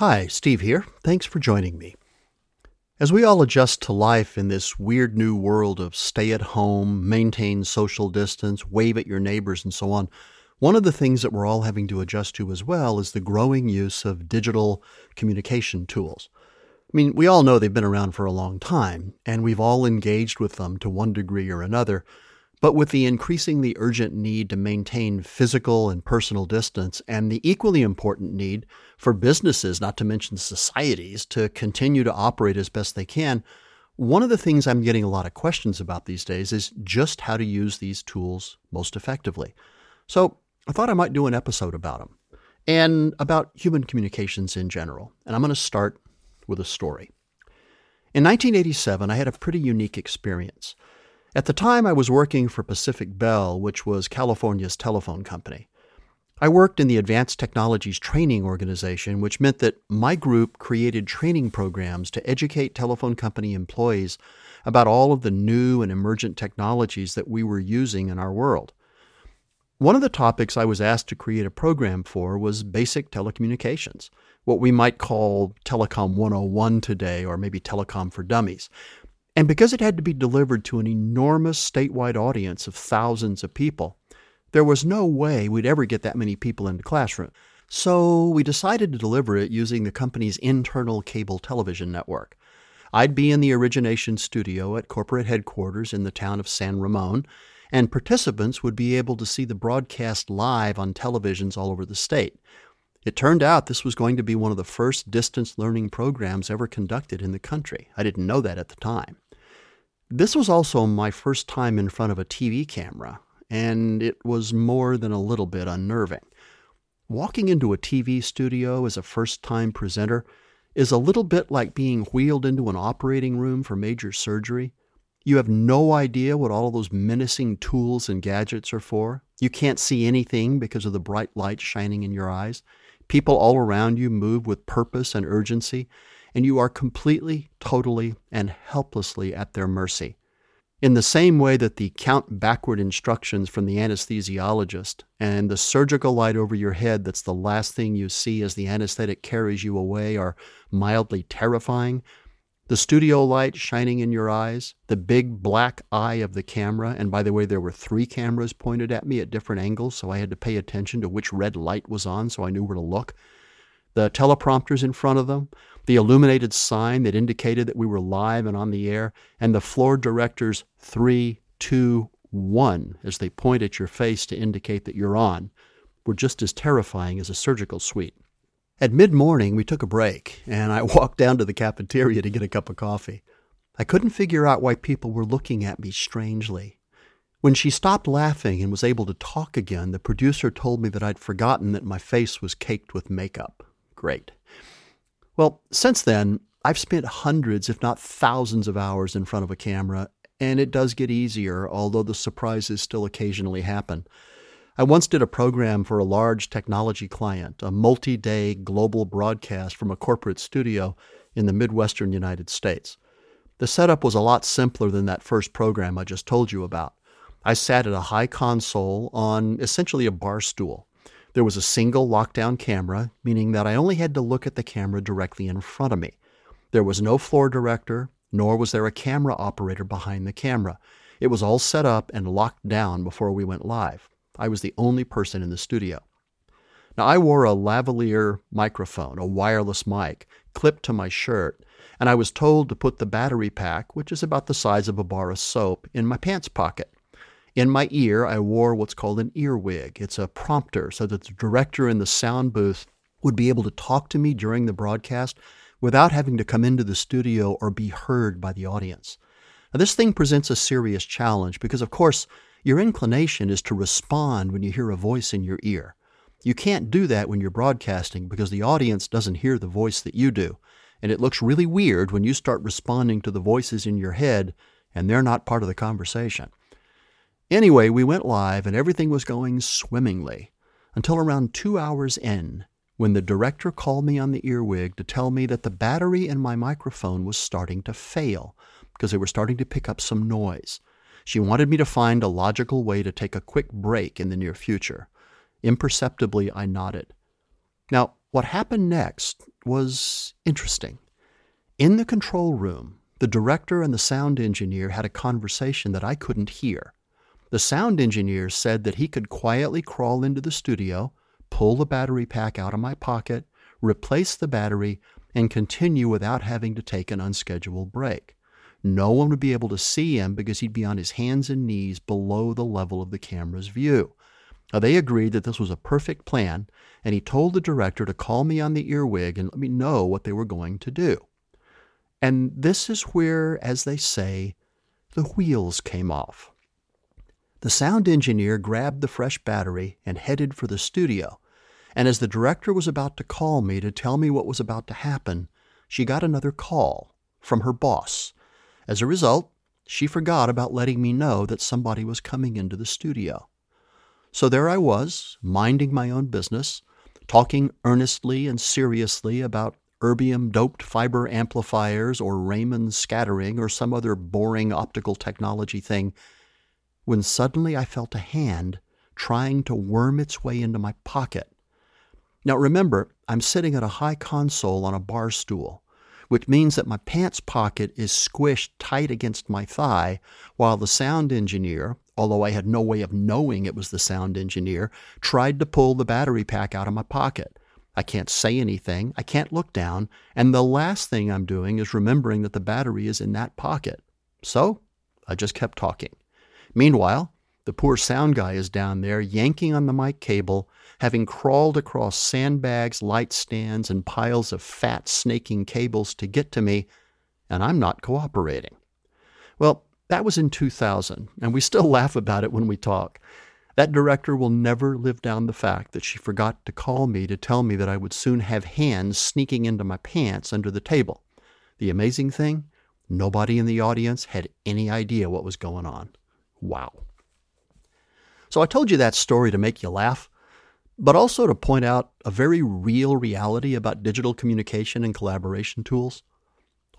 Hi, Steve here. Thanks for joining me. As we all adjust to life in this weird new world of stay at home, maintain social distance, wave at your neighbors, and so on, one of the things that we're all having to adjust to as well is the growing use of digital communication tools. I mean, we all know they've been around for a long time, and we've all engaged with them to one degree or another. But with the increasingly urgent need to maintain physical and personal distance, and the equally important need for businesses, not to mention societies, to continue to operate as best they can, one of the things I'm getting a lot of questions about these days is just how to use these tools most effectively. So I thought I might do an episode about them and about human communications in general. And I'm going to start with a story. In 1987, I had a pretty unique experience. At the time, I was working for Pacific Bell, which was California's telephone company. I worked in the Advanced Technologies Training Organization, which meant that my group created training programs to educate telephone company employees about all of the new and emergent technologies that we were using in our world. One of the topics I was asked to create a program for was basic telecommunications, what we might call Telecom 101 today, or maybe Telecom for Dummies. And because it had to be delivered to an enormous statewide audience of thousands of people, there was no way we'd ever get that many people into classroom. So we decided to deliver it using the company's internal cable television network. I'd be in the origination studio at corporate headquarters in the town of San Ramon, and participants would be able to see the broadcast live on televisions all over the state. It turned out this was going to be one of the first distance learning programs ever conducted in the country. I didn't know that at the time. This was also my first time in front of a TV camera, and it was more than a little bit unnerving. Walking into a TV studio as a first time presenter is a little bit like being wheeled into an operating room for major surgery. You have no idea what all those menacing tools and gadgets are for. You can't see anything because of the bright light shining in your eyes. People all around you move with purpose and urgency, and you are completely, totally, and helplessly at their mercy. In the same way that the count backward instructions from the anesthesiologist and the surgical light over your head that's the last thing you see as the anesthetic carries you away are mildly terrifying, the studio light shining in your eyes, the big black eye of the camera, and by the way, there were three cameras pointed at me at different angles, so I had to pay attention to which red light was on so I knew where to look. The teleprompters in front of them, the illuminated sign that indicated that we were live and on the air, and the floor director's three, two, one as they point at your face to indicate that you're on were just as terrifying as a surgical suite. At mid morning, we took a break, and I walked down to the cafeteria to get a cup of coffee. I couldn't figure out why people were looking at me strangely. When she stopped laughing and was able to talk again, the producer told me that I'd forgotten that my face was caked with makeup. Great. Well, since then, I've spent hundreds, if not thousands, of hours in front of a camera, and it does get easier, although the surprises still occasionally happen. I once did a program for a large technology client, a multi day global broadcast from a corporate studio in the Midwestern United States. The setup was a lot simpler than that first program I just told you about. I sat at a high console on essentially a bar stool. There was a single lockdown camera, meaning that I only had to look at the camera directly in front of me. There was no floor director, nor was there a camera operator behind the camera. It was all set up and locked down before we went live. I was the only person in the studio. Now, I wore a lavalier microphone, a wireless mic, clipped to my shirt, and I was told to put the battery pack, which is about the size of a bar of soap, in my pants pocket. In my ear, I wore what's called an earwig. It's a prompter so that the director in the sound booth would be able to talk to me during the broadcast without having to come into the studio or be heard by the audience. Now, this thing presents a serious challenge because, of course, your inclination is to respond when you hear a voice in your ear. You can't do that when you're broadcasting because the audience doesn't hear the voice that you do. And it looks really weird when you start responding to the voices in your head and they're not part of the conversation. Anyway, we went live and everything was going swimmingly until around two hours in when the director called me on the earwig to tell me that the battery in my microphone was starting to fail because they were starting to pick up some noise. She wanted me to find a logical way to take a quick break in the near future. Imperceptibly, I nodded. Now, what happened next was interesting. In the control room, the director and the sound engineer had a conversation that I couldn't hear. The sound engineer said that he could quietly crawl into the studio, pull the battery pack out of my pocket, replace the battery, and continue without having to take an unscheduled break. No one would be able to see him because he'd be on his hands and knees below the level of the camera's view. Now, they agreed that this was a perfect plan, and he told the director to call me on the earwig and let me know what they were going to do. And this is where, as they say, the wheels came off. The sound engineer grabbed the fresh battery and headed for the studio. And as the director was about to call me to tell me what was about to happen, she got another call from her boss. As a result, she forgot about letting me know that somebody was coming into the studio. So there I was, minding my own business, talking earnestly and seriously about erbium doped fiber amplifiers or Raman scattering or some other boring optical technology thing, when suddenly I felt a hand trying to worm its way into my pocket. Now remember, I'm sitting at a high console on a bar stool, which means that my pants pocket is squished tight against my thigh, while the sound engineer, although I had no way of knowing it was the sound engineer, tried to pull the battery pack out of my pocket. I can't say anything. I can't look down. And the last thing I'm doing is remembering that the battery is in that pocket. So I just kept talking. Meanwhile, the poor sound guy is down there yanking on the mic cable, having crawled across sandbags, light stands, and piles of fat, snaking cables to get to me, and I'm not cooperating. Well, that was in 2000, and we still laugh about it when we talk. That director will never live down the fact that she forgot to call me to tell me that I would soon have hands sneaking into my pants under the table. The amazing thing, nobody in the audience had any idea what was going on. Wow. So I told you that story to make you laugh, but also to point out a very real reality about digital communication and collaboration tools.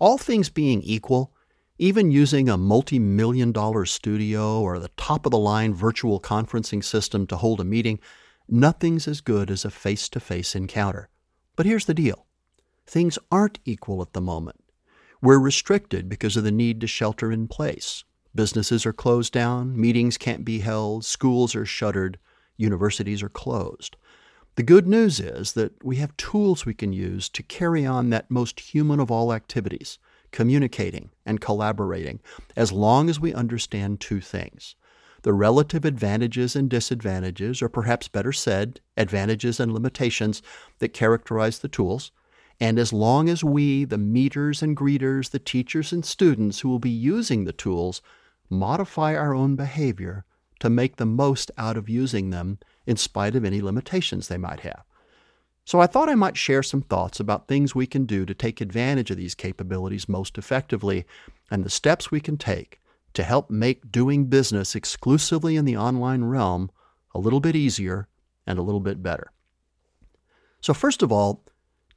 All things being equal, even using a multi million dollar studio or the top of the line virtual conferencing system to hold a meeting, nothing's as good as a face to face encounter. But here's the deal things aren't equal at the moment. We're restricted because of the need to shelter in place. Businesses are closed down, meetings can't be held, schools are shuttered, universities are closed. The good news is that we have tools we can use to carry on that most human of all activities communicating, and collaborating, as long as we understand two things the relative advantages and disadvantages, or perhaps better said, advantages and limitations that characterize the tools, and as long as we, the meeters and greeters, the teachers and students who will be using the tools, modify our own behavior to make the most out of using them in spite of any limitations they might have. So I thought I might share some thoughts about things we can do to take advantage of these capabilities most effectively and the steps we can take to help make doing business exclusively in the online realm a little bit easier and a little bit better. So, first of all,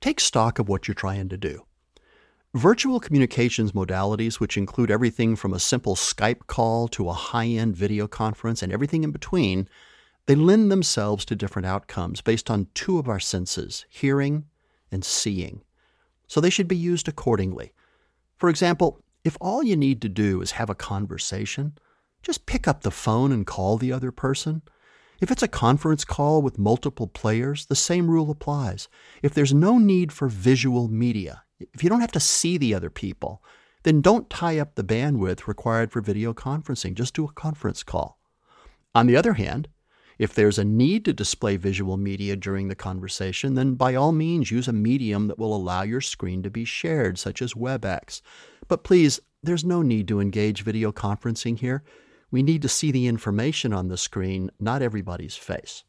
take stock of what you're trying to do. Virtual communications modalities, which include everything from a simple Skype call to a high end video conference and everything in between, they lend themselves to different outcomes based on two of our senses, hearing and seeing. So they should be used accordingly. For example, if all you need to do is have a conversation, just pick up the phone and call the other person. If it's a conference call with multiple players, the same rule applies. If there's no need for visual media, if you don't have to see the other people, then don't tie up the bandwidth required for video conferencing. Just do a conference call. On the other hand, if there's a need to display visual media during the conversation, then by all means use a medium that will allow your screen to be shared, such as WebEx. But please, there's no need to engage video conferencing here. We need to see the information on the screen, not everybody's face.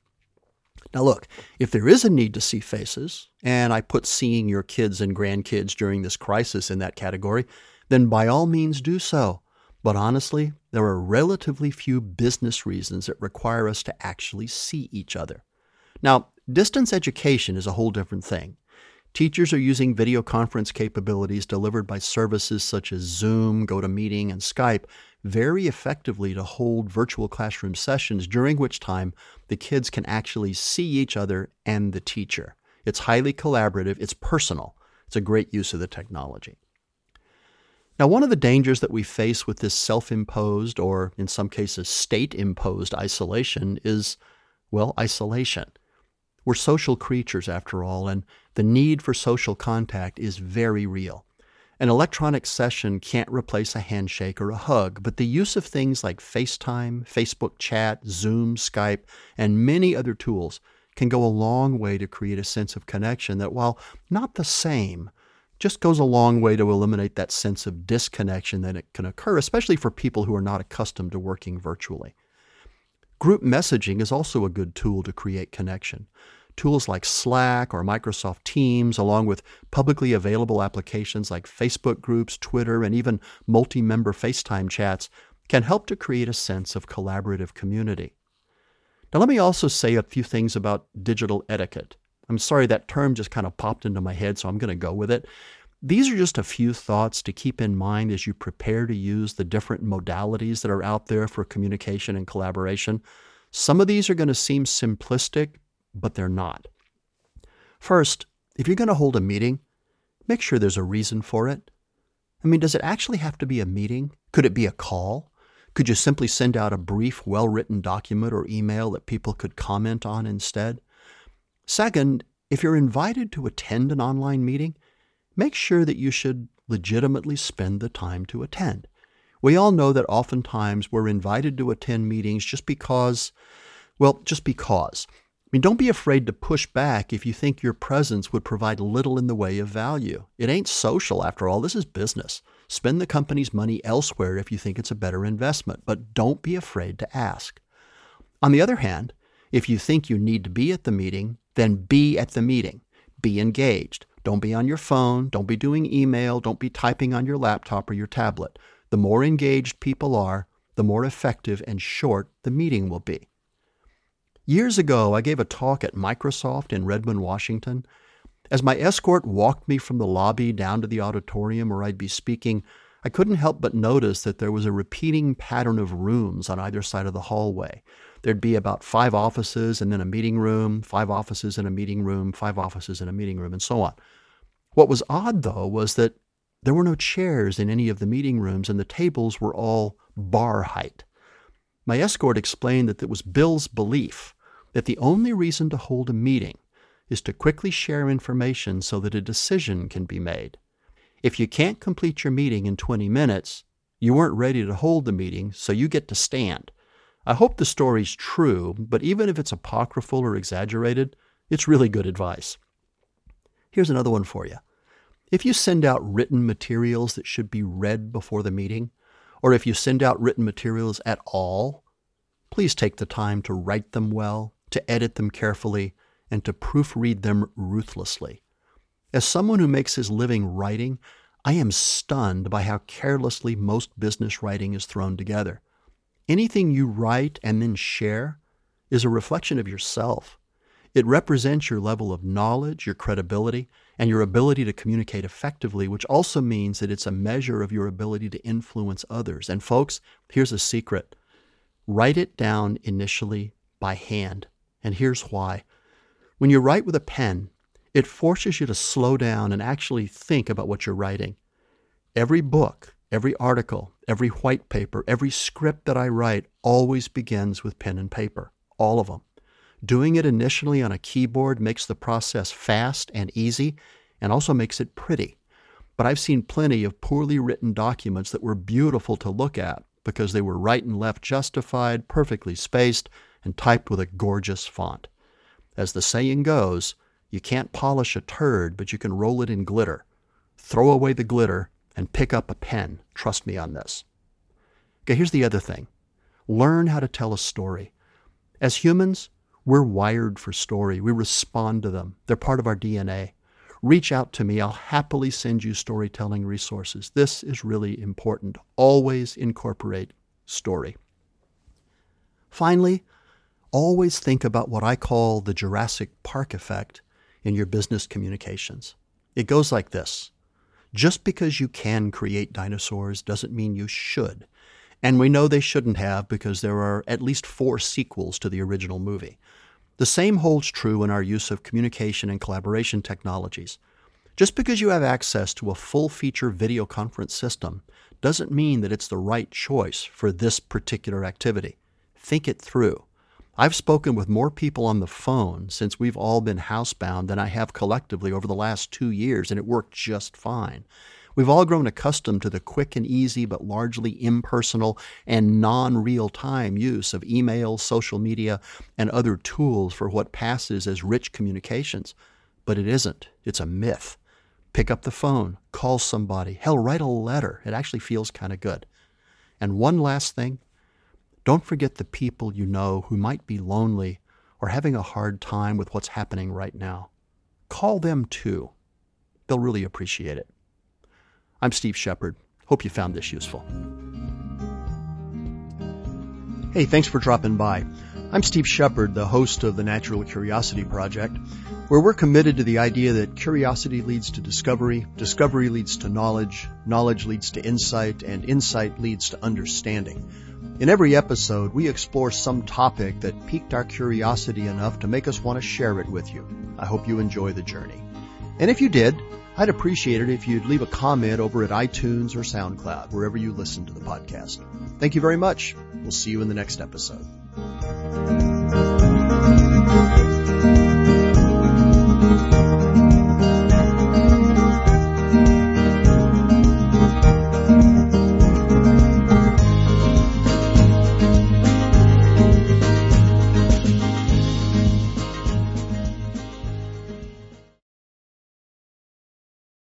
Now, look, if there is a need to see faces, and I put seeing your kids and grandkids during this crisis in that category, then by all means do so. But honestly, there are relatively few business reasons that require us to actually see each other. Now, distance education is a whole different thing. Teachers are using video conference capabilities delivered by services such as Zoom, GoToMeeting, and Skype very effectively to hold virtual classroom sessions during which time the kids can actually see each other and the teacher. It's highly collaborative, it's personal. It's a great use of the technology. Now, one of the dangers that we face with this self imposed, or in some cases, state imposed isolation is, well, isolation. We're social creatures, after all, and the need for social contact is very real. An electronic session can't replace a handshake or a hug, but the use of things like FaceTime, Facebook chat, Zoom, Skype, and many other tools can go a long way to create a sense of connection that, while not the same, just goes a long way to eliminate that sense of disconnection that it can occur, especially for people who are not accustomed to working virtually. Group messaging is also a good tool to create connection. Tools like Slack or Microsoft Teams, along with publicly available applications like Facebook groups, Twitter, and even multi member FaceTime chats, can help to create a sense of collaborative community. Now, let me also say a few things about digital etiquette. I'm sorry that term just kind of popped into my head, so I'm going to go with it. These are just a few thoughts to keep in mind as you prepare to use the different modalities that are out there for communication and collaboration. Some of these are going to seem simplistic, but they're not. First, if you're going to hold a meeting, make sure there's a reason for it. I mean, does it actually have to be a meeting? Could it be a call? Could you simply send out a brief, well written document or email that people could comment on instead? Second, if you're invited to attend an online meeting, make sure that you should legitimately spend the time to attend. We all know that oftentimes we're invited to attend meetings just because, well, just because. I mean, don't be afraid to push back if you think your presence would provide little in the way of value. It ain't social, after all. This is business. Spend the company's money elsewhere if you think it's a better investment, but don't be afraid to ask. On the other hand, if you think you need to be at the meeting, then be at the meeting. Be engaged. Don't be on your phone. Don't be doing email. Don't be typing on your laptop or your tablet. The more engaged people are, the more effective and short the meeting will be. Years ago, I gave a talk at Microsoft in Redmond, Washington. As my escort walked me from the lobby down to the auditorium where I'd be speaking, I couldn't help but notice that there was a repeating pattern of rooms on either side of the hallway there'd be about five offices and then a meeting room, five offices and a meeting room, five offices and a meeting room, and so on. What was odd, though, was that there were no chairs in any of the meeting rooms, and the tables were all bar height. My escort explained that it was Bill's belief that the only reason to hold a meeting is to quickly share information so that a decision can be made. If you can't complete your meeting in 20 minutes, you weren't ready to hold the meeting, so you get to stand. I hope the story's true, but even if it's apocryphal or exaggerated, it's really good advice. Here's another one for you. If you send out written materials that should be read before the meeting, or if you send out written materials at all, please take the time to write them well, to edit them carefully, and to proofread them ruthlessly. As someone who makes his living writing, I am stunned by how carelessly most business writing is thrown together. Anything you write and then share is a reflection of yourself. It represents your level of knowledge, your credibility, and your ability to communicate effectively, which also means that it's a measure of your ability to influence others. And folks, here's a secret write it down initially by hand. And here's why. When you write with a pen, it forces you to slow down and actually think about what you're writing. Every book, Every article, every white paper, every script that I write always begins with pen and paper, all of them. Doing it initially on a keyboard makes the process fast and easy and also makes it pretty. But I've seen plenty of poorly written documents that were beautiful to look at because they were right and left justified, perfectly spaced, and typed with a gorgeous font. As the saying goes, you can't polish a turd, but you can roll it in glitter. Throw away the glitter and pick up a pen. Trust me on this. Okay, here's the other thing learn how to tell a story. As humans, we're wired for story. We respond to them, they're part of our DNA. Reach out to me. I'll happily send you storytelling resources. This is really important. Always incorporate story. Finally, always think about what I call the Jurassic Park effect in your business communications. It goes like this just because you can create dinosaurs doesn't mean you should. And we know they shouldn't have because there are at least four sequels to the original movie. The same holds true in our use of communication and collaboration technologies. Just because you have access to a full feature video conference system doesn't mean that it's the right choice for this particular activity. Think it through. I've spoken with more people on the phone since we've all been housebound than I have collectively over the last two years, and it worked just fine. We've all grown accustomed to the quick and easy, but largely impersonal and non real time use of email, social media, and other tools for what passes as rich communications. But it isn't, it's a myth. Pick up the phone, call somebody, hell, write a letter. It actually feels kind of good. And one last thing don't forget the people you know who might be lonely or having a hard time with what's happening right now. Call them too. They'll really appreciate it. I'm Steve Shepard. Hope you found this useful. Hey, thanks for dropping by. I'm Steve Shepard, the host of the Natural Curiosity Project, where we're committed to the idea that curiosity leads to discovery, discovery leads to knowledge, knowledge leads to insight, and insight leads to understanding. In every episode, we explore some topic that piqued our curiosity enough to make us want to share it with you. I hope you enjoy the journey. And if you did, I'd appreciate it if you'd leave a comment over at iTunes or SoundCloud, wherever you listen to the podcast. Thank you very much. We'll see you in the next episode.